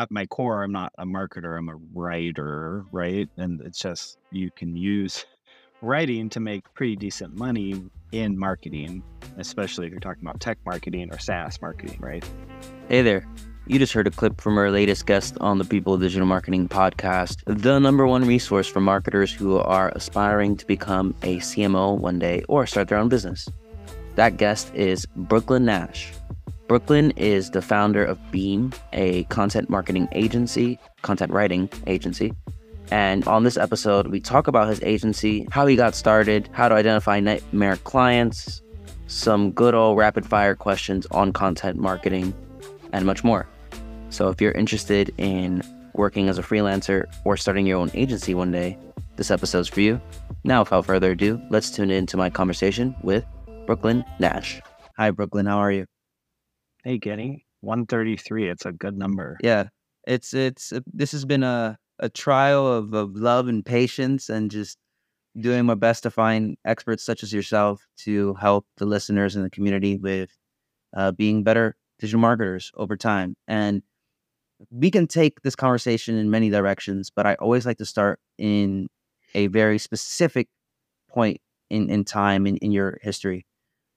at my core, I'm not a marketer, I'm a writer, right? And it's just you can use writing to make pretty decent money in marketing, especially if you're talking about tech marketing or SaaS marketing, right? Hey there. You just heard a clip from our latest guest on the People Digital Marketing podcast, the number one resource for marketers who are aspiring to become a CMO one day or start their own business. That guest is Brooklin Nash. Brooklin is the founder of Beam, a content marketing agency, content writing agency. And on this episode, we talk about his agency, how he got started, how to identify nightmare clients, some good old rapid fire questions on content marketing, and much more. So if you're interested in working as a freelancer or starting your own agency one day, this episode's for you. Now, without further ado, let's tune into my conversation with Brooklin Nash. Hi, Brooklin. How are you? Hey, Kenny, 133. It's a good number. Yeah, it's it's this has been a a trial of, of love and patience, and just doing my best to find experts such as yourself to help the listeners and the community with uh, being better digital marketers over time. And we can take this conversation in many directions, but I always like to start in a very specific point in, in time in, in your history,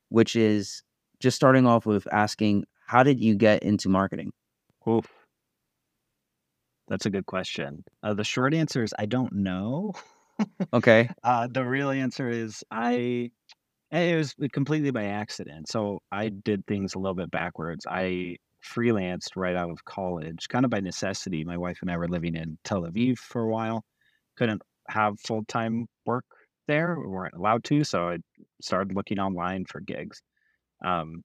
which is just starting off with asking, how did you get into marketing? Oof. That's a good question. Uh, the short answer is I don't know. okay. Uh, the real answer is I. It was completely by accident. So I did things a little bit backwards. I freelanced right out of college, kind of by necessity. My wife and I were living in Tel Aviv for a while. Couldn't have full time work there. We weren't allowed to. So I started looking online for gigs. Um,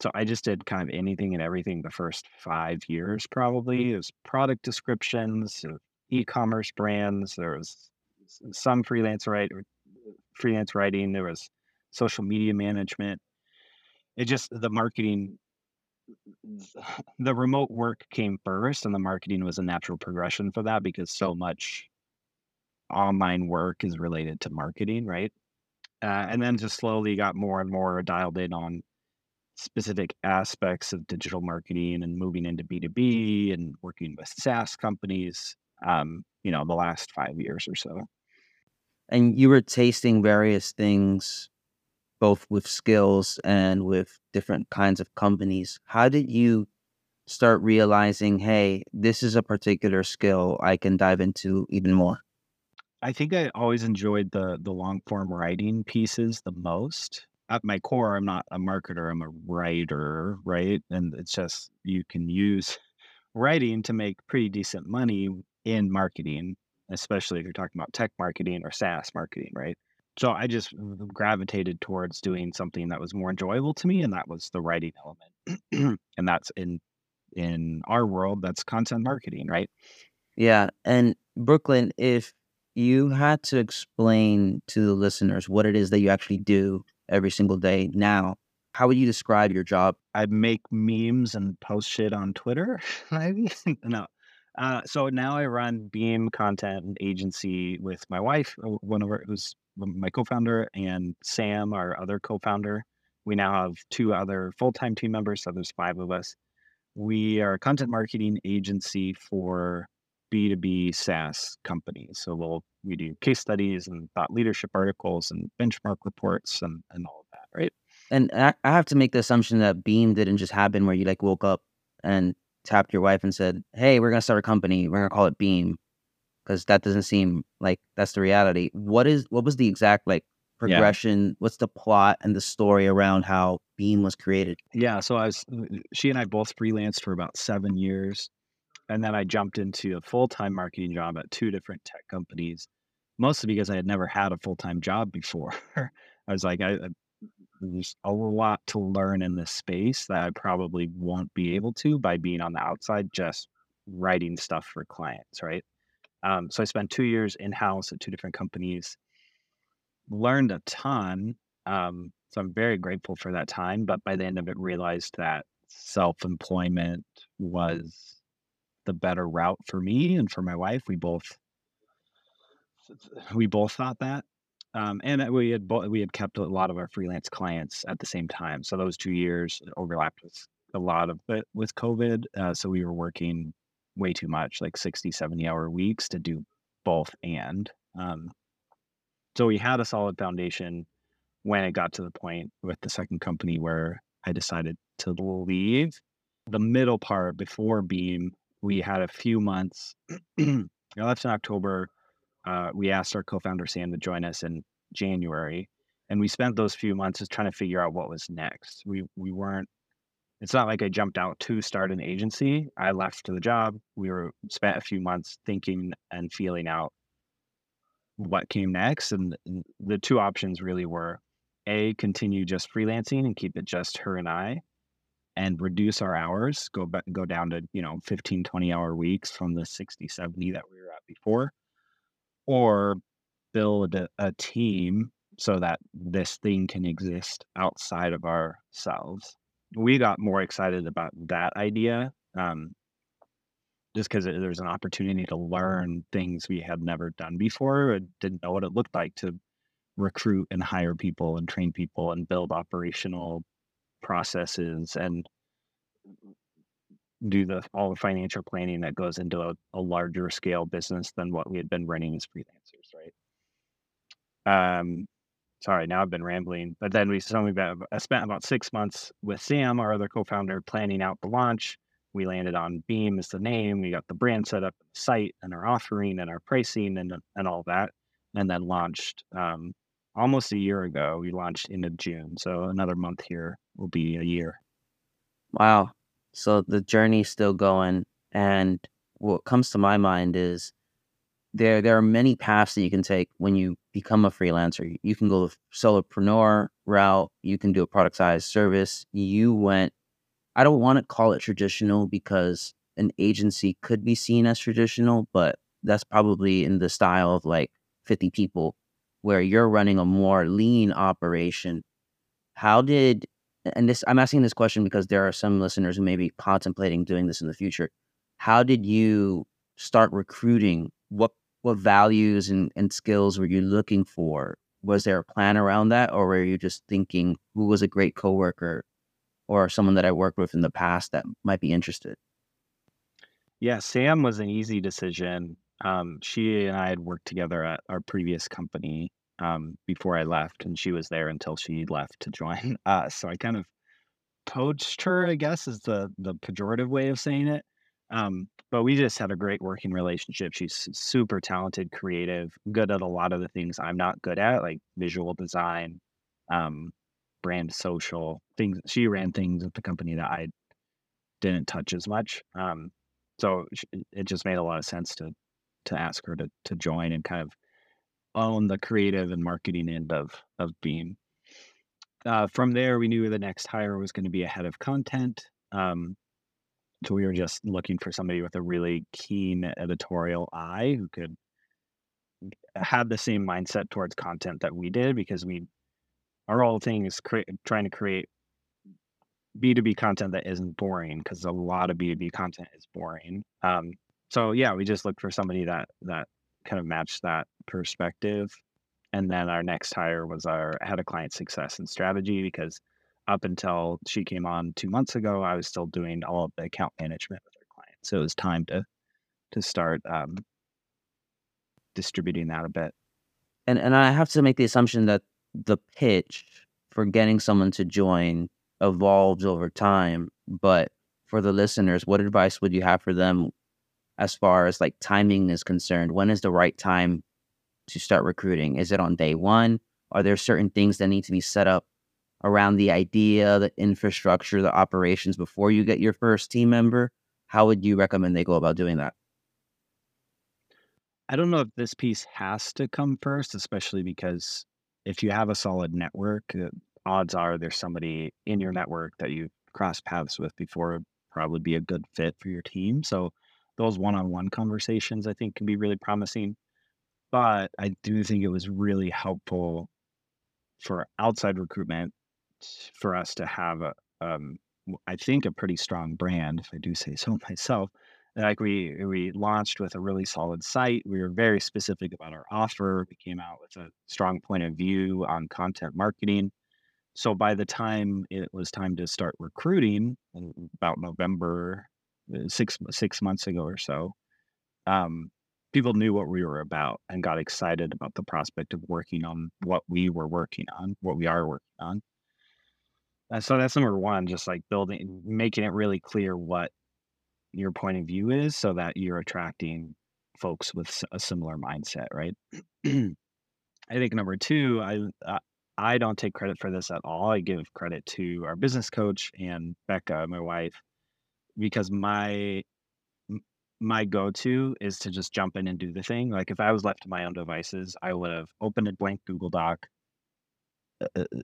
so I just did kind of anything and everything the first five years, probably. It was product descriptions, e commerce brands. There was some freelance write, freelance writing. There was social media management. It just, the marketing the remote work came first and the marketing was a natural progression for that because so much online work is related to marketing right uh, and then just slowly got more and more dialed in on specific aspects of digital marketing and moving into b2b and working with saas companies um, you know the last five years or so and you were tasting various things both with skills and with different kinds of companies. How did you start realizing, hey, this is a particular skill I can dive into even more? I think I always enjoyed the the long form writing pieces the most. At my core, I'm not a marketer, I'm a writer, right? And it's just you can use writing to make pretty decent money in marketing, especially if you're talking about tech marketing or SaaS marketing, right? So I just gravitated towards doing something that was more enjoyable to me, and that was the writing element. and that's in in our world, that's content marketing, right? Yeah. And Brooklin, if you had to explain to the listeners what it is that you actually do every single day now, how would you describe your job? I make memes and post shit on Twitter. Maybe no. Uh, so now I run Beam Content Agency with my wife, uh, one of our who's my co-founder, and Sam, our other co-founder. We now have two other full-time team members, so there's five of us. We are a content marketing agency for B2B SaaS companies. So we'll we do case studies and thought leadership articles and benchmark reports and, and all of that, right? And I, I have to make the assumption that Beam didn't just happen where you like woke up and tapped your wife and said, Hey, we're gonna start a company, we're gonna call it Beam because that doesn't seem like that's the reality. What is what was the exact like progression? Yeah. What's the plot and the story around how Beam was created? Yeah, so I was uh, she and I both freelanced for about seven years, and then I jumped into a full time marketing job at two different tech companies, mostly because I had never had a full time job before. I was like, I, I there's a lot to learn in this space that I probably won't be able to by being on the outside, just writing stuff for clients, right? Um, so I spent two years in house at two different companies, learned a ton. Um, so I'm very grateful for that time. But by the end of it, realized that self employment was the better route for me and for my wife. We both we both thought that. Um, and we had bo- we had kept a lot of our freelance clients at the same time. So those two years overlapped with a lot of it with COVID. Uh, so we were working way too much, like 60, 70 hour weeks to do both and. Um, so we had a solid foundation when it got to the point with the second company where I decided to leave. The middle part before Beam, we had a few months. I left in October. Uh, we asked our co-founder Sam to join us in January, and we spent those few months just trying to figure out what was next. We we weren't. It's not like I jumped out to start an agency. I left to the job. We were spent a few months thinking and feeling out what came next, and the two options really were: a continue just freelancing and keep it just her and I, and reduce our hours, go back, go down to you know 15, 20 hour weeks from the 60, 70 that we were at before, or build a, a team so that this thing can exist outside of ourselves. We got more excited about that idea um, just because there's an opportunity to learn things we had never done before and didn't know what it looked like to recruit and hire people and train people and build operational processes and do the all the financial planning that goes into a, a larger scale business than what we had been running as freelancers, right? Um, sorry, now I've been rambling. But then we I spent about six months with Sam, our other co-founder, planning out the launch. We landed on Beam as the name. We got the brand set up, site, and our offering, and our pricing, and and all that, and then launched um, almost a year ago. We launched into June, so another month here will be a year. Wow. So the journey's still going, and what comes to my mind is there there are many paths that you can take when you become a freelancer. You can go the solopreneur route. You can do a productized service. You went. I don't want to call it traditional because an agency could be seen as traditional, but that's probably in the style of like 50 people where you're running a more lean operation. How did and this I'm asking this question because there are some listeners who may be contemplating doing this in the future. How did you start recruiting? What what values and, and skills were you looking for? Was there a plan around that or were you just thinking who was a great coworker or someone that I worked with in the past that might be interested? Yeah, Sam was an easy decision. Um, she and I had worked together at our previous company um, before I left, and she was there until she left to join us. So I kind of poached her, I guess, is the the pejorative way of saying it. Um, but we just had a great working relationship. She's super talented, creative, good at a lot of the things I'm not good at, like visual design, um, brand social things. She ran things at the company that I didn't touch as much. Um, so it just made a lot of sense to to ask her to to join and kind of own the creative and marketing end of of Beam. Uh, from there, we knew the next hire was going to be a head of content. Um, so we were just looking for somebody with a really keen editorial eye who could have the same mindset towards content that we did because we our whole thing is cre- trying to create B2B content that isn't boring because a lot of B2B content is boring. Um, so yeah, we just looked for somebody that that kind of matched that perspective. And then our next hire was our head of client success and strategy because up until she came on two months ago, I was still doing all of the account management with our clients. So it was time to to start um, distributing that a bit. And and I have to make the assumption that the pitch for getting someone to join evolves over time. But for the listeners, what advice would you have for them as far as like timing is concerned? When is the right time to start recruiting? Is it on day one? Are there certain things that need to be set up around the idea, the infrastructure, the operations before you get your first team member? How would you recommend they go about doing that? I don't know if this piece has to come first, especially because if you have a solid network, uh, odds are there's somebody in your network that you've crossed paths with before probably be a good fit for your team. So those one-on-one conversations I think can be really promising. But I do think it was really helpful for outside recruitment for us to have a, um, I think a pretty strong brand, if I do say so myself. Like we we launched with a really solid site. We were very specific about our offer. We came out with a strong point of view on content marketing. So by the time it was time to start recruiting, about November six six months ago or so, um, people knew what we were about and got excited about the prospect of working on what we were working on, what we are working on. And so that's number one, just like building, making it really clear what your point of view is, so that you're attracting folks with a similar mindset, right? I think number two, I I don't take credit for this at all. I give credit to our business coach and Becca, my wife, because my my go-to is to just jump in and do the thing. Like if I was left to my own devices, I would have opened a blank Google Doc, uh, uh, uh,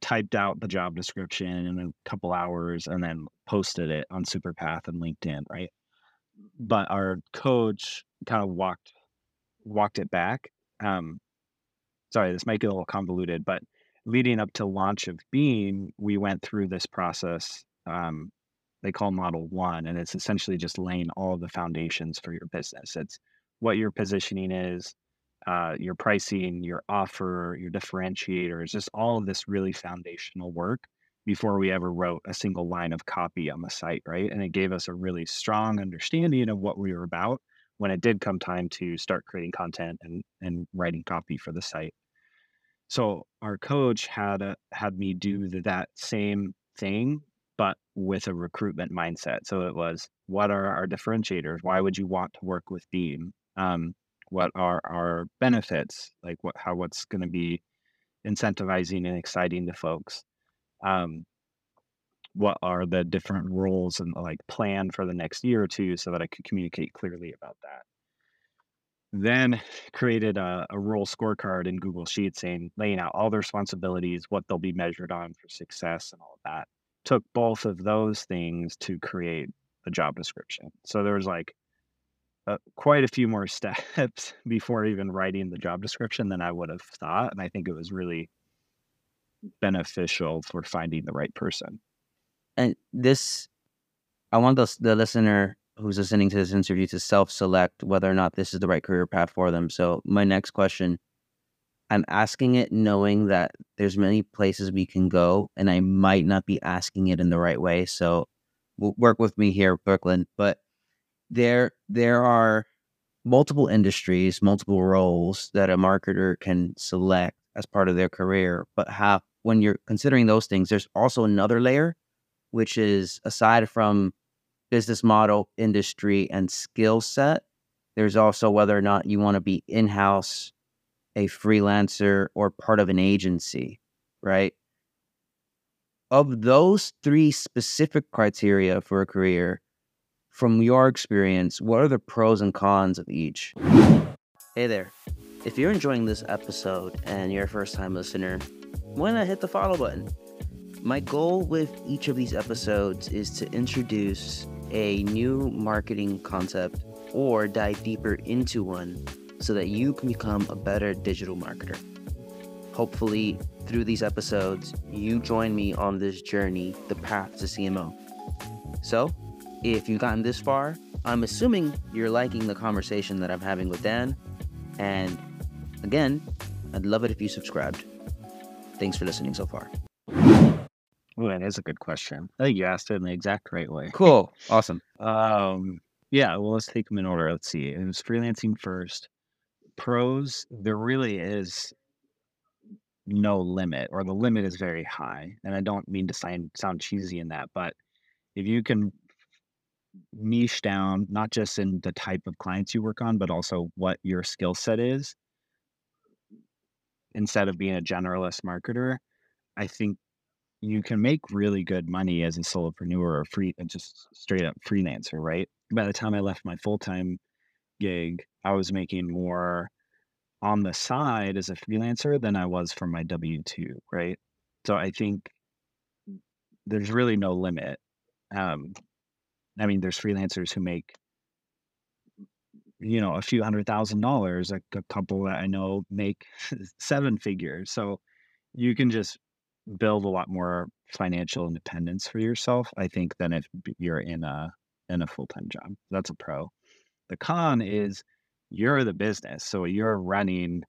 typed out the job description in a couple hours, and then posted it on Superpath and LinkedIn, right? But our coach kind of walked walked it back. Um, sorry, this might get a little convoluted, but leading up to launch of Beam, we went through this process um, they call Model One, and it's essentially just laying all the foundations for your business. It's what your positioning is, uh, your pricing, your offer, your differentiators, just all of this really foundational work before we ever wrote a single line of copy on the site, right? And it gave us a really strong understanding of what we were about when it did come time to start creating content and, and writing copy for the site. So our coach had a, had me do that same thing but with a recruitment mindset. So it was, what are our differentiators? Why would you want to work with Beam? Um, what are our benefits? Like what, how, what's going to be incentivizing and exciting to folks? Um, what are the different roles and like plan for the next year or two so that I could communicate clearly about that. Then created a, a role scorecard in Google Sheets saying, laying out all the responsibilities, what they'll be measured on for success and all of that took both of those things to create the job description. So there was like uh, quite a few more steps before even writing the job description than I would have thought. And I think it was really beneficial for finding the right person. And this, I want the, the listener who's listening to this interview to self select whether or not this is the right career path for them. So, my next question I'm asking it knowing that there's many places we can go, and I might not be asking it in the right way. So work with me here, Brooklin. But there there are multiple industries, multiple roles that a marketer can select as part of their career. But how when you're considering those things, there's also another layer, which is aside from business model, industry, and skill set, there's also whether or not you want to be in-house a freelancer or part of an agency, right? Of those three specific criteria for a career, from your experience, what are the pros and cons of each? Hey there. If you're enjoying this episode and you're a first time listener, why not hit the follow button? My goal with each of these episodes is to introduce a new marketing concept or dive deeper into one so that you can become a better digital marketer. Hopefully, through these episodes, you join me on this journey, the path to CMO. So, if you've gotten this far, I'm assuming you're liking the conversation that I'm having with Dan. And again, I'd love it if you subscribed. Thanks for listening so far. Oh, that is a good question. I think you asked it in the exact right way. Cool. Awesome. Um, yeah, well, let's take them in order. Let's see. It was freelancing first pros, there really is no limit, or the limit is very high. And I don't mean to sound sound cheesy in that, but if you can niche down, not just in the type of clients you work on, but also what your skill set is, instead of being a generalist marketer, I think you can make really good money as a solopreneur or free, just straight up freelancer, right? By the time I left my full time gig, I was making more on the side as a freelancer than I was for my W 2, right? So I think there's really no limit. Um, I mean, there's freelancers who make, you know, a few hundred thousand dollars. A, a couple that I know make seven figures. So you can just build a lot more financial independence for yourself, I think, than if you're in a in a full time job. That's a pro. The con is you're the business. So you're running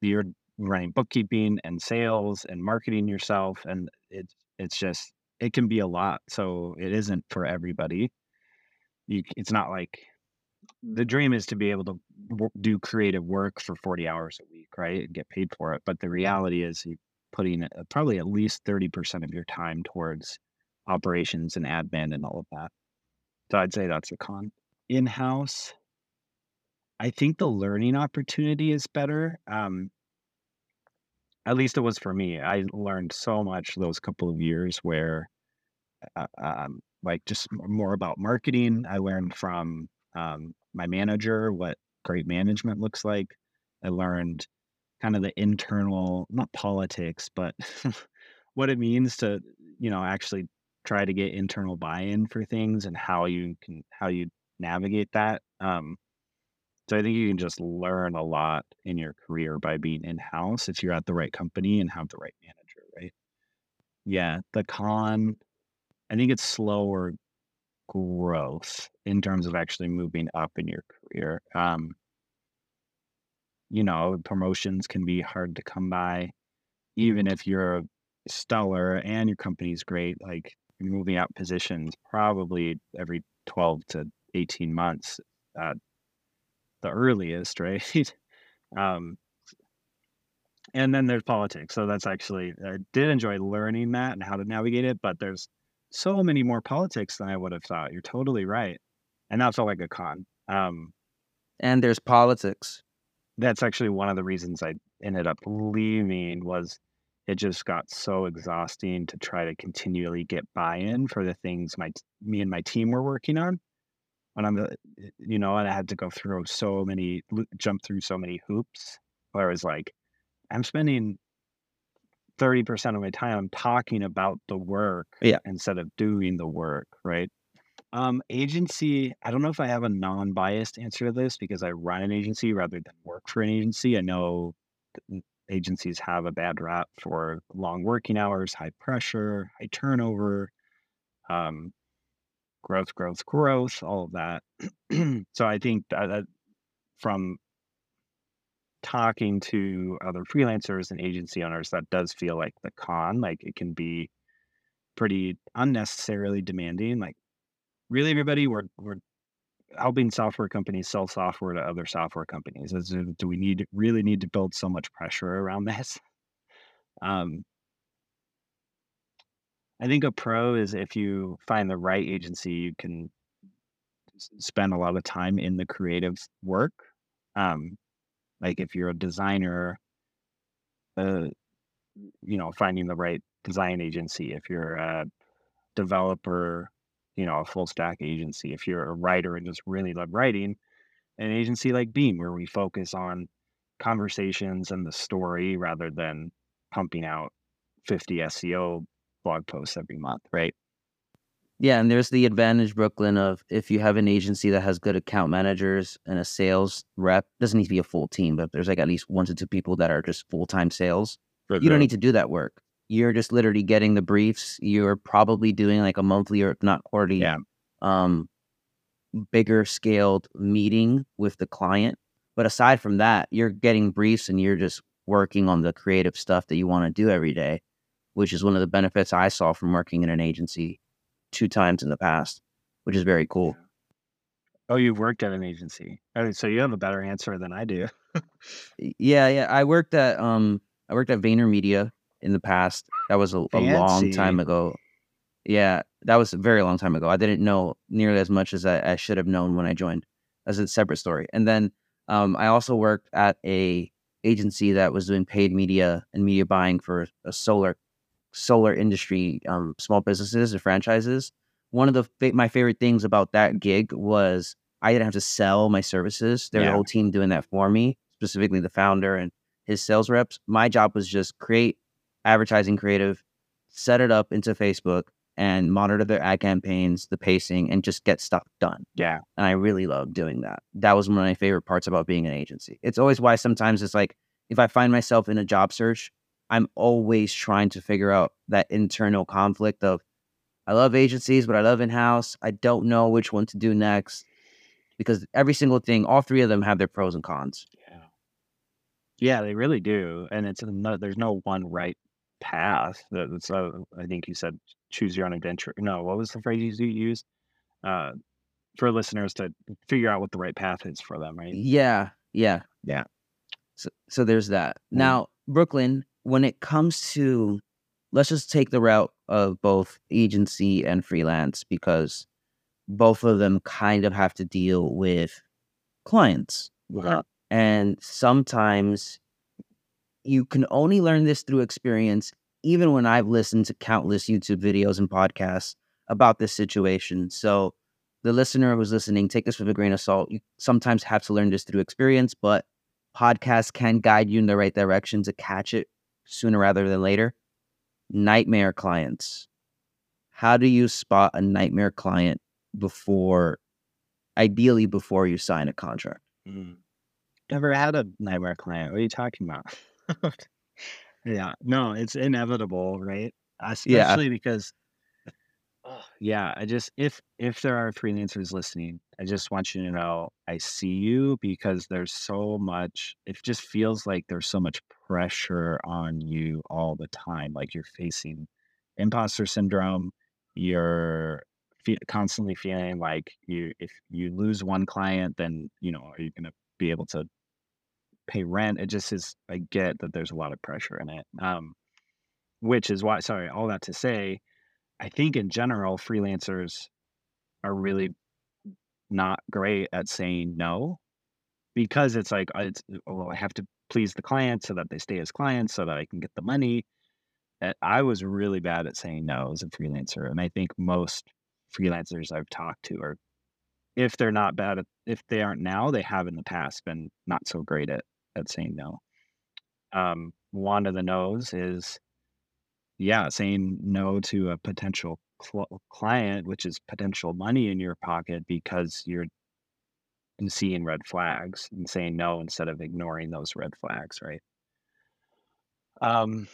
you're running bookkeeping and sales and marketing yourself and it's it's just it can be a lot. So it isn't for everybody. you, it's not like the dream is to be able to do creative work for 40 hours a week, right? And get paid for it. But the reality is you're putting probably at least 30% of your time towards operations and admin and all of that. So I'd say that's a con. In house, I think the learning opportunity is better. Um, at least it was for me. I learned so much those couple of years where, uh, um, like, just more about marketing. I learned from um, my manager what great management looks like. I learned kind of the internal, not politics, but what it means to, you know, actually try to get internal buy-in for things and how you can how you navigate that. Um, so I think you can just learn a lot in your career by being in house if you're at the right company and have the right manager, right? Yeah, the con, I think it's slower growth in terms of actually moving up in your career. Um, you know, promotions can be hard to come by, even if you're stellar and your company's great. Like moving up positions probably every 12 to 18 months at the earliest, right? um, and then there's politics. So that's actually, I did enjoy learning that and how to navigate it, but there's so many more politics than I would have thought. You're totally right. And that felt like a con. Um, and there's politics. That's actually one of the reasons I ended up leaving was it just got so exhausting to try to continually get buy-in for the things my me and my team were working on. And I'm, you know, and I had to go through so many, jump through so many hoops. Where I was like, I'm spending 30% of my time talking about the work yeah. instead of doing the work, right? Um, agency, I don't know if I have a non-biased answer to this because I run an agency rather than work for an agency. I know agencies have a bad rap for long working hours, high pressure, high turnover, um, growth, growth, growth, all of that. so I think that, that from talking to other freelancers and agency owners, that does feel like the con. Like it can be pretty unnecessarily demanding. Like really, everybody, we're we're helping software companies sell software to other software companies. Is, do we need really need to build so much pressure around this? Um, I think a pro is if you find the right agency, you can spend a lot of time in the creative work. Um, like if you're a designer, uh, you know, finding the right design agency. If you're a developer, you know, a full stack agency. If you're a writer and just really love writing, an agency like Beam, where we focus on conversations and the story rather than pumping out 50 SEO blog posts every month, right? Yeah, and there's the advantage, Brooklin, of if you have an agency that has good account managers and a sales rep, doesn't need to be a full team, but there's like at least one to two people that are just full time sales. you don't need to do that work. You're just literally getting the briefs. You're probably doing like a monthly or if not quarterly, yeah. um, bigger scaled meeting with the client. But aside from that, you're getting briefs and you're just working on the creative stuff that you want to do every day, which is one of the benefits I saw from working in an agency two times in the past, which is very cool. Oh, you've worked at an agency. so you have a better answer than I do. yeah, yeah. I worked at um I worked at VaynerMedia in the past. That was a, a long time ago. Yeah, that was a very long time ago. I didn't know nearly as much as I, I should have known when I joined. That's a separate story. And then um, I also worked at a agency that was doing paid media and media buying for a solar solar industry, um, small businesses and franchises. One of the fa- my favorite things about that gig was I didn't have to sell my services. There's yeah. a whole team doing that for me, specifically the founder and his sales reps. My job was just create advertising creative, set it up into Facebook, and monitor their ad campaigns, the pacing, and just get stuff done. Yeah. And I really love doing that. That was one of my favorite parts about being an agency. It's always why sometimes it's like if I find myself in a job search I'm always trying to figure out that internal conflict of I love agencies, but I love in house. I don't know which one to do next because every single thing, all three of them have their pros and cons. Yeah. Yeah, they really do. And it's there's no one right path. That's, uh, I think you said choose your own adventure. No, what was the phrase you used? Uh, for listeners to figure out what the right path is for them, right? Yeah, yeah, Yeah. So, so there's that. Mm. Now, Brooklin, when it comes to, let's just take the route of both agency and freelance because both of them kind of have to deal with clients. Yeah. Uh, and sometimes you can only learn this through experience, even when I've listened to countless YouTube videos and podcasts about this situation. So, the listener who's listening, take this with a grain of salt. You sometimes have to learn this through experience, but podcasts can guide you in the right direction to catch it sooner rather than later. Nightmare clients. How do you spot a nightmare client before, ideally, before you sign a contract? Mm. Never had a nightmare client. What are you talking about? yeah, no, it's inevitable, right? Especially because, oh, yeah, I just if if there are freelancers listening, I just want you to know I see you because there's so much. It just feels like there's so much pressure on you all the time. Like you're facing imposter syndrome. You're fe- constantly feeling like you if you lose one client, then you know are you going to be able to pay rent. It just is. I get that there's a lot of pressure in it. Um, which is why. Sorry, all that to say, I think in general, freelancers are really not great at saying no because it's like it's well, I have to please the client so that they stay as clients so that I can get the money. I was really bad at saying no as a freelancer, and I think most freelancers I've talked to are, if they're not bad at, if they aren't now, they have in the past been not so great at at saying no. Um, one of the no's is, yeah, saying no to a potential cl- client, which is potential money in your pocket because you're seeing red flags and saying no instead of ignoring those red flags, right? Um,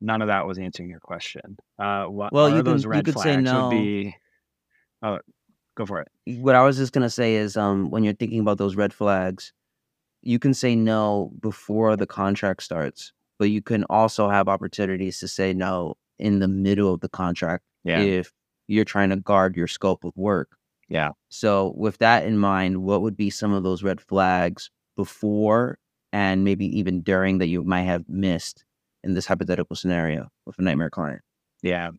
none of that was answering your question. Uh, what Well, you those can you red could say flags? no. Would be, oh, go for it. What I was just gonna say is, um, when you're thinking about those red flags, you can say no before the contract starts, but you can also have opportunities to say no in the middle of the contract Yeah, if you're trying to guard your scope of work. yeah. So, with that in mind, what would be some of those red flags before and maybe even during that you might have missed in this hypothetical scenario with a nightmare client? Yeah.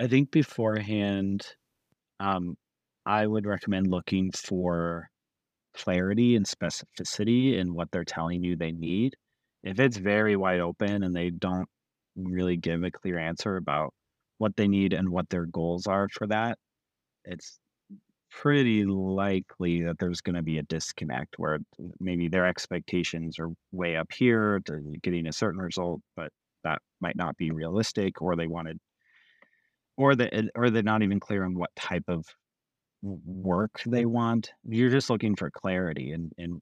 I think beforehand, um, I would recommend looking for clarity and specificity in what they're telling you they need. If it's very wide open and they don't really give a clear answer about what they need and what their goals are for that, it's pretty likely that there's going to be a disconnect where maybe their expectations are way up here to getting a certain result, but that might not be realistic, or they wanted, or they or they're not even clear on what type of work they want. You're just looking for clarity and and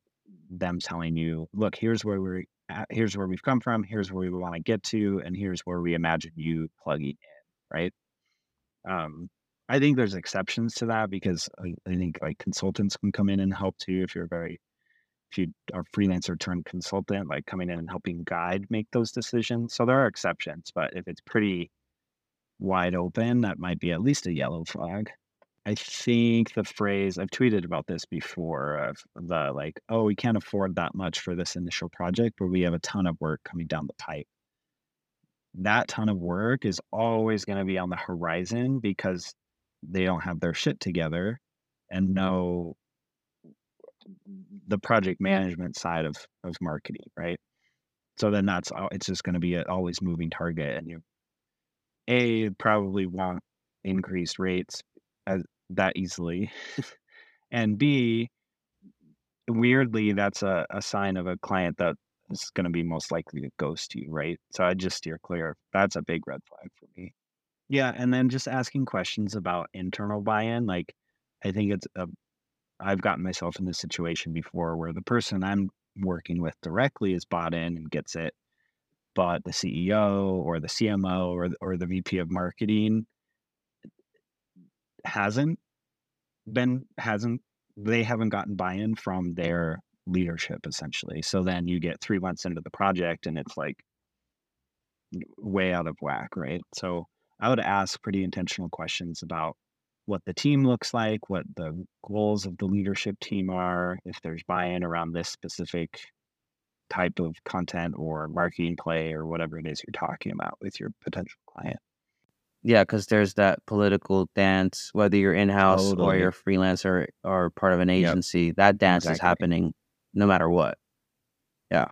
them telling you, look, here's where we're here's where we've come from, here's where we want to get to, and here's where we imagine you plugging in, right? Um, I think there's exceptions to that because I, I think like consultants can come in and help too if you're very if you are freelancer turned consultant, like coming in and helping guide make those decisions. So there are exceptions, but if it's pretty wide open, that might be at least a yellow flag. I think the phrase I've tweeted about this before of the like, oh, we can't afford that much for this initial project, but we have a ton of work coming down the pipe. That ton of work is always going to be on the horizon because they don't have their shit together and mm-hmm. know the project management side of of marketing, right? So then that's it's just going to be an always moving target, and you a probably want increased rates as, that easily, and b weirdly that's a, a sign of a client that is going to be most likely to ghost you, right? So I just steer clear. That's a big red flag for me. Yeah, and then just asking questions about internal buy-in. Like, I think it's a, I've gotten myself in this situation before where the person I'm working with directly is bought in and gets it, but the CEO or the CMO or or the VP of marketing hasn't been hasn't they haven't gotten buy-in from mm-hmm. their leadership essentially. So then you get three months into the project and it's like way out of whack, right? So I would ask pretty intentional questions about what the team looks like, what the goals of the leadership team are, if there's buy-in around this specific type of content or marketing play or whatever it is you're talking about with your potential client. Yeah, because there's that political dance, whether you're in house or you're a freelancer or part of an Yep. agency, that dance is happening no matter what. Yeah.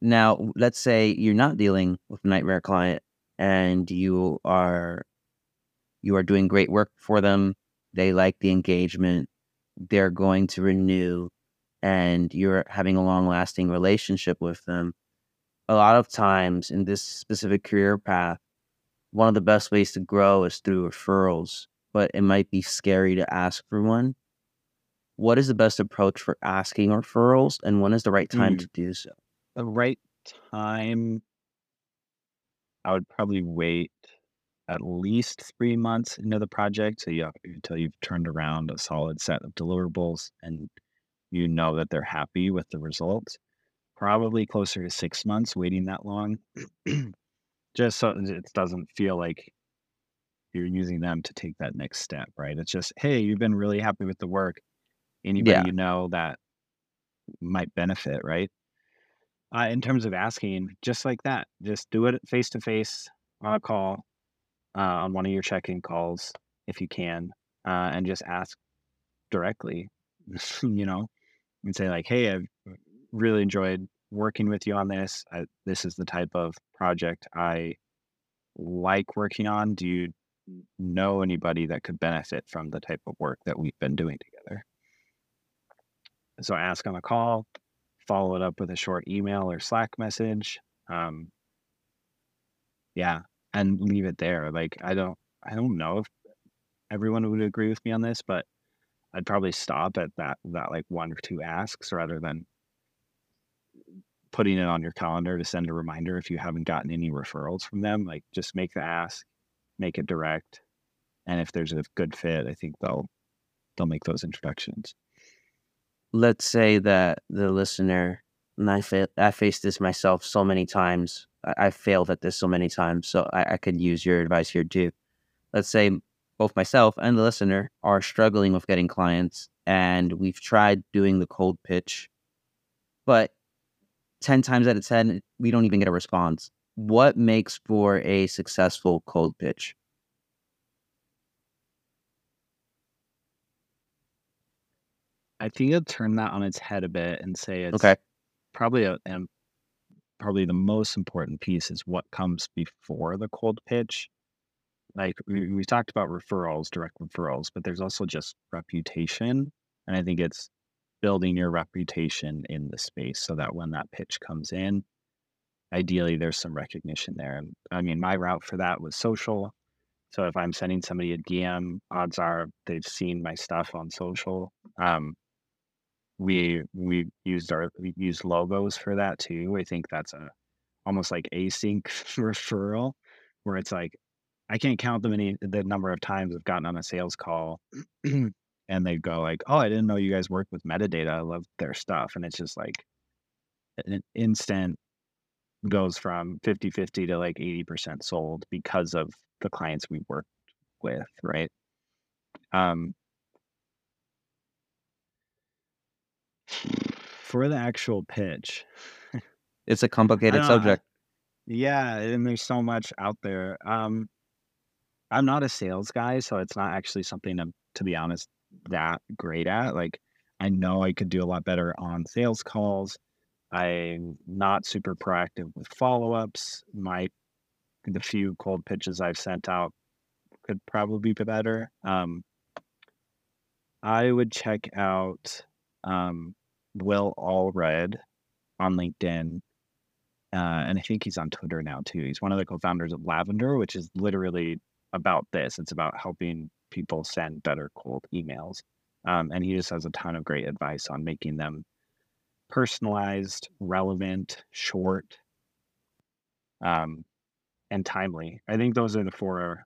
Now, let's say you're not dealing with a nightmare client and you are you are doing great work for them. They like the engagement. They're going to renew and you're having a long lasting relationship with them. A lot of times in this specific career path, one of the best ways to grow is through referrals, but it might be scary to ask for one. What is the best approach for asking referrals and when is the right time Mm. to do so? The right time, I would probably wait at least three months into the project so you until you've turned around a solid set of deliverables and you know that they're happy with the results. Probably closer to six months waiting that long, just so it doesn't feel like you're using them to take that next step, right? It's just, hey, you've been really happy with the work. Anybody Yeah. you know that might benefit, right? Uh, in terms of asking, just like that, just do it face to face on a call, uh, on one of your check-in calls if you can, uh, and just ask directly, you know, and say like, "Hey, I've really enjoyed working with you on this. I, this is the type of project I like working on. Do you know anybody that could benefit from the type of work that we've been doing together?" So ask on a call, follow it up with a short email or Slack message. Um, yeah, and leave it there. Like I don't I don't know if everyone would agree with me on this, but I'd probably stop at that that like one or two asks rather than putting it on your calendar to send a reminder if you haven't gotten any referrals from them. Like just make the ask, make it direct, and if there's a good fit, I think they'll they'll make those introductions. Let's say that the listener, and I, fa- I faced this myself so many times. I, I failed at this so many times, so I, I could use your advice here too. Let's say both myself and the listener are struggling with getting clients, and we've tried doing the cold pitch, but 10 times out of 10, we don't even get a response. What makes for a successful cold pitch? I think I'd turn that on its head a bit and say it's Okay. probably a and probably the most important piece is what comes before the cold pitch. Like we, we talked about referrals, direct referrals, but there's also just reputation. And I think it's building your reputation in the space so that when that pitch comes in, ideally there's some recognition there. I mean, my route for that was social. So if I'm sending somebody a DM, odds are they've seen my stuff on social. Um, we we used our we used logos for that too. I think that's a almost like async referral where it's like I can't count the many the number of times I've gotten on a sales call and they'd go like, "Oh, I didn't know you guys worked with metadata. I love their stuff." And it's just like an instant goes from 50-50 to like 80% sold because of the clients we worked with, right? Um for the actual pitch, It's a complicated. I, subject. yeah, and there's so much out there. Um, I'm not a sales guy, so it's not actually something I'm, to be honest, that great at. Like, I know I could do a lot better on sales calls. I'm not super proactive with follow-ups. My the few cold pitches I've sent out could probably be better. Um, I would check out um, Will Allred on LinkedIn. Uh, and I think he's on Twitter now too. He's one of the co-founders of Lavender, which is literally about this. It's about helping people send better cold emails. Um, and he just has a ton of great advice on making them personalized, relevant, short, um, and timely. I think those are the four.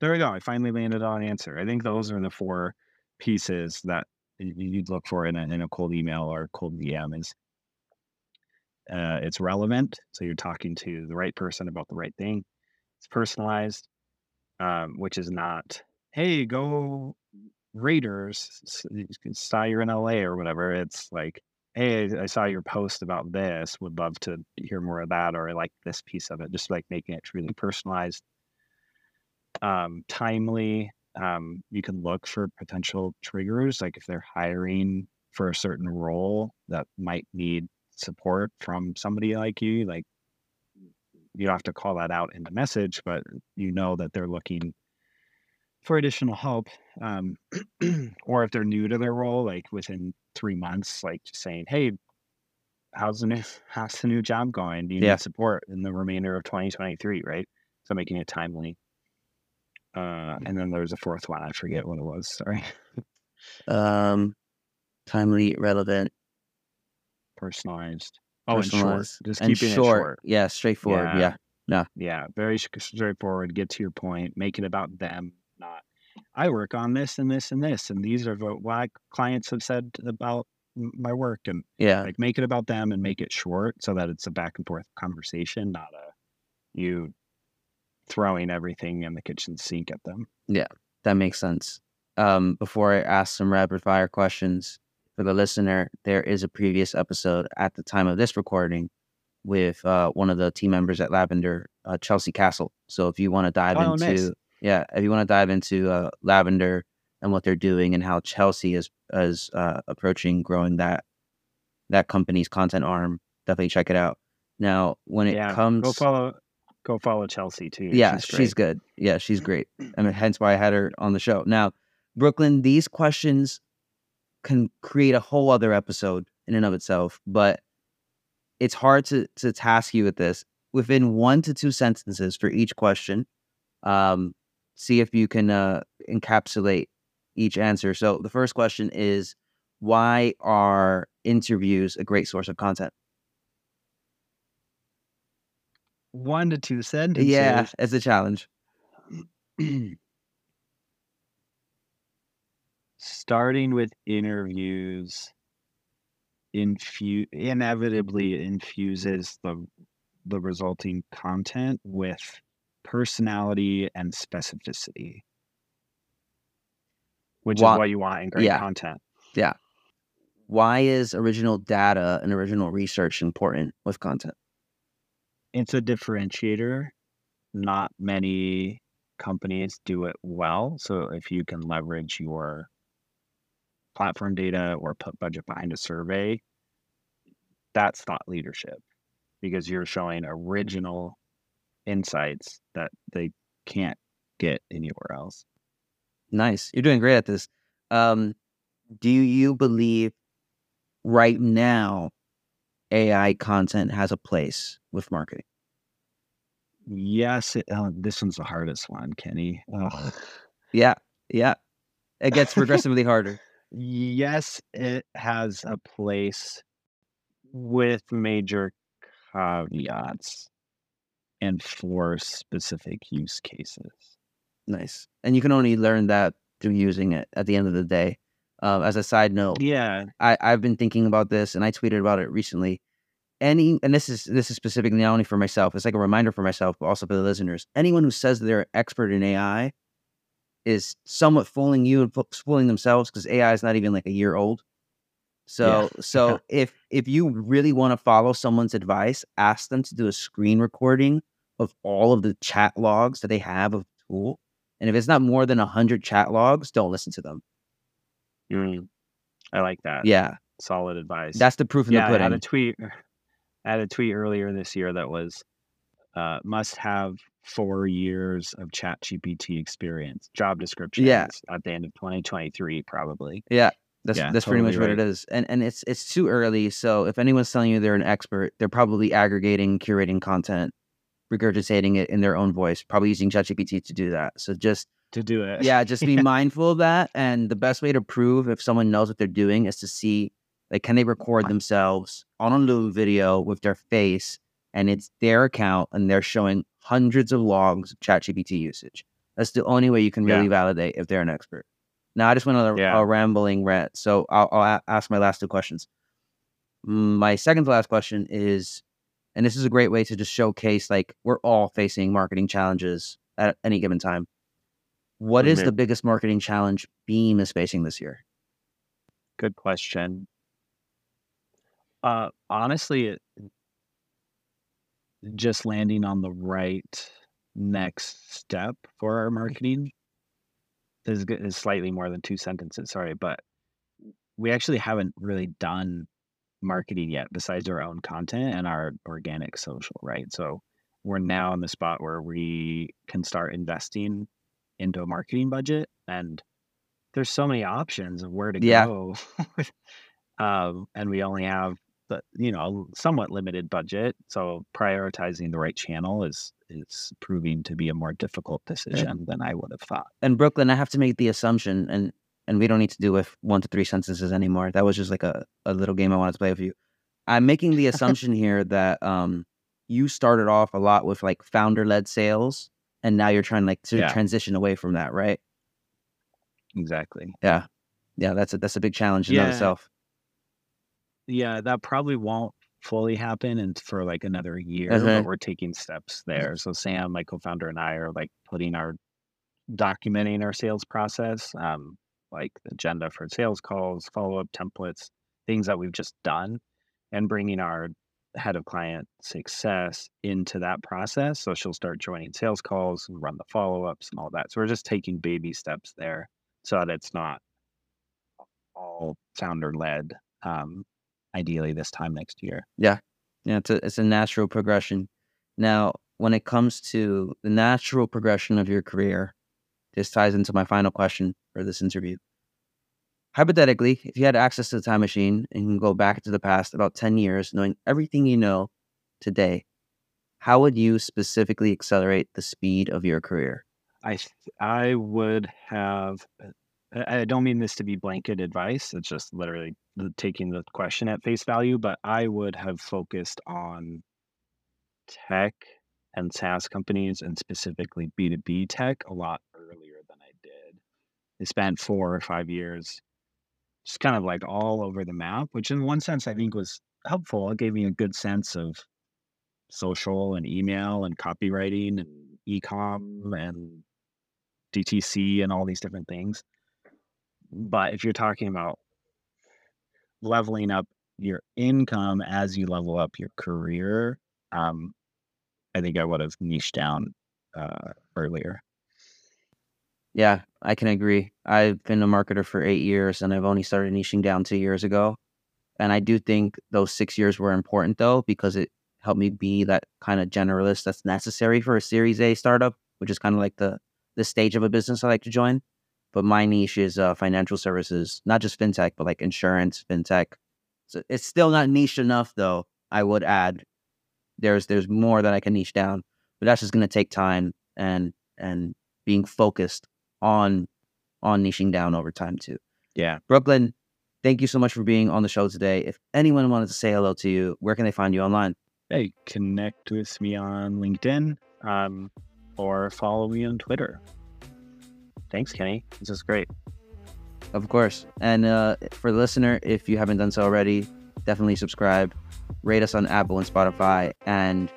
There we go. I finally landed on an answer. I think those are the four pieces that you'd look for in a, in a cold email or cold DM is uh, it's relevant. So you're talking to the right person about the right thing. It's personalized, um, which is not hey, go Raiders, saw you're in LA or whatever. It's like, hey, I saw your post about this. Would love to hear more of that, or I like this piece of it. Just like making it truly personalized, um, timely. Um, you can look for potential triggers, like if they're hiring for a certain role that might need support from somebody like you, like you don't have to call that out in the message, but you know that they're looking for additional help. Um, or if they're new to their role, like within three months, like just saying, Hey, how's the new how's the new job going? Do you Yeah. need support in the remainder of 2023? Right. So making it timely. Uh, and then there's a fourth one. I forget what it was. Sorry. Um, timely, relevant, Personalized. Oh, and short. Just and keeping short. it short. Yeah, straightforward. Yeah. Yeah. Yeah, very straightforward. Get to your point. Make it about them, not I work on this and this and this, and these are what my clients have said about my work, and Yeah. like make it about them and make it short so that it's a back and forth conversation, not a you throwing everything in the kitchen sink at them. Yeah, that makes sense. Um, before I ask some rapid fire questions for the listener, there is a previous episode at the time of this recording with uh, one of the team members at Lavender, uh, Chelsea Castle. So if you want to dive Oh, into, nice. Yeah, if you want to dive into uh, Lavender and what they're doing and how Chelsea is is uh, approaching growing that that company's content arm, definitely check it out. Now, when it yeah, comes, go follow, go follow Chelsea too. yeah, she's, she's, good. Yeah, she's great. I mean, hence why I had her on the show. Now, Brooklin, these questions can create a whole other episode in and of itself, but it's hard to to task you with this within one to two sentences for each question. Um, see if you can uh, encapsulate each answer. So the first question is, why are interviews a great source of content? one to two sentences. Yeah, it's a challenge. starting with interviews infu- inevitably infuses the the resulting content with personality and specificity which Wha- is what you want in great yeah. content Yeah. Why is original data and original research important with content? it's a differentiator not many companies do it well so if you can leverage your platform data or put budget behind a survey that's thought leadership because you're showing mm-hmm. original insights that they can't get anywhere else Nice. You're doing great at this. Um, do you believe right now AI content has a place with marketing? yes it, oh, this one's the hardest one kenny. Yeah. Yeah. It gets progressively harder. yes it has a place with major caveats and for specific use cases Nice. And you can only learn that through using it at the end of the day. Um, as a side note, yeah I, I've been thinking about this and I tweeted about it recently. Any and this is this is specifically not only for myself, it's like a reminder for myself, but also for the listeners. Anyone who says they're an expert in AI is somewhat fooling you and fooling themselves because AI is not even like a year old. So so if if you really want to follow someone's advice, ask them to do a screen recording of all of the chat logs that they have of tool. And if it's not more than hundred chat logs, don't listen to them. Mm, i like that Yeah, solid advice that's the proof in yeah, the I had a tweet. I had a tweet earlier this year that was uh, must have four years of Chat GPT experience. Job description. Yeah. at the end of 2023, probably. That's Yeah, that's pretty much totally what it is. And and it's it's too early. So if anyone's telling you they're an expert, they're probably aggregating, curating content, regurgitating it in their own voice, probably using ChatGPT to do that. So just To do it. yeah, just be mindful of that. And the best way to prove if someone knows what they're doing is to see like can they record themselves on a Loom video with their face and it's their account and they're showing hundreds of logs of ChatGPT usage. That's the only way you can really Yeah. validate if they're an expert. Now I just went on a, Yeah. a rambling rant, so I'll, I'll ask my last two questions. Mm, My second to last question is, and this is a great way to just showcase like we're all facing marketing challenges at any given time. What is the biggest marketing challenge Beam is facing this year? Good question. Uh, honestly, it, just landing on the right next step for our marketing. This is, is slightly more than two sentences. Sorry, but we actually haven't really done marketing yet, besides our own content and our organic social. Right, so we're now in the spot where we can start investing into a marketing budget, and there's so many options of where to Yeah. go. um, and we only have the you know a somewhat limited budget so prioritizing the right channel is is proving to be a more difficult decision than i would have thought And Brooklin, I have to make the assumption, and and we don't need to do with one to three sentences anymore. That was just like a, a little game I wanted to play with you. I'm making the assumption here that um you started off a lot with like founder led sales, and now you're trying like to Yeah. transition away from that, right? exactly Yeah, yeah. That's a that's a big challenge in Yeah. itself. yeah that probably won't fully happen and for like another year Uh-huh. but we're taking steps there so sam my co-founder and i are like putting our documenting our sales process um like the agenda for sales calls follow-up templates things that we've just done and bringing our head of client success into that process. So she'll start joining sales calls and run the follow-ups and all that. So we're just taking baby steps there so that it's not all founder led um ideally this time next year. Yeah, it's a it's a natural progression. Now, when it comes to the natural progression of your career, this ties into my final question for this interview. Hypothetically, if you had access to the time machine and can go back to the past about 10 years, knowing everything you know today, how would you specifically accelerate the speed of your career? I I would have. uh, I don't mean this to be blanket advice. It's just literally taking the question at face value. But I would have focused on tech and SaaS companies, and specifically B two B tech, a lot earlier than I did. I spent four or five years, just kind of like all over the map, which in one sense I think was helpful. It gave me a good sense of social and email and copywriting and ecom and DTC and all these different things. But if you're talking about leveling up your income as you level up your career, um, I think I would have niched down uh, earlier. Yeah, I can agree. I've been a marketer for eight years and I've only started niching down two years ago. And I do think those six years were important though, because it helped me be that kind of generalist that's necessary for a Series A startup, which is kind of like the the stage of a business I like to join. But my niche is uh, financial services, not just fintech, but like insurance, fintech. So it's still not niche enough though. I would add there's there's more that I can niche down, but that's just gonna take time and and being focused on on niching down over time too. Yeah. Brooklin, thank you so much for being on the show today. If anyone wanted to say hello to you, where can they find you online? Hey, connect with me on LinkedIn um, or follow me on Twitter. Thanks, Kenny. This is great. Of course. And uh, for the listener, if you haven't done so already, definitely subscribe, rate us on Apple and Spotify. And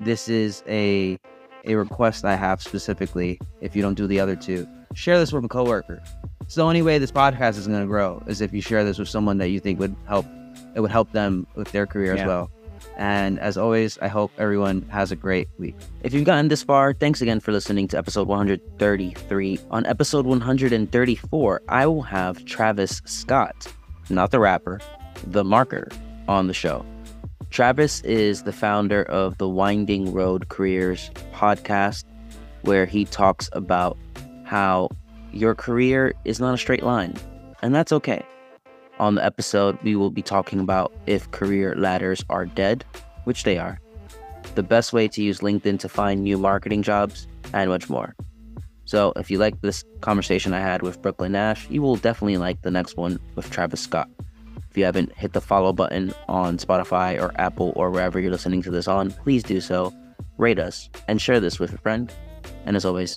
this is a a request I have specifically. If you don't do the other two, share this with a coworker. It's the only way this podcast is going to grow is if you share this with someone that you think would help. It would help them with their career as well. And as always, I hope everyone has a great week. If you've gotten this far, thanks again for listening to episode 133. On episode 134, I will have Travis Scott, not the rapper, the marketer, on the show. Travis is the founder of the Winding Road Careers podcast, where he talks about how your career is not a straight line, and that's okay. On the episode, we will be talking about if career ladders are dead, which they are, the best way to use LinkedIn to find new marketing jobs, and much more. So, if you like this conversation I had with Brooklin Nash, you will definitely like the next one with Travis Scott. If you haven't hit the follow button on Spotify or Apple or wherever you're listening to this on, please do so. Rate us and share this with a friend. And as always,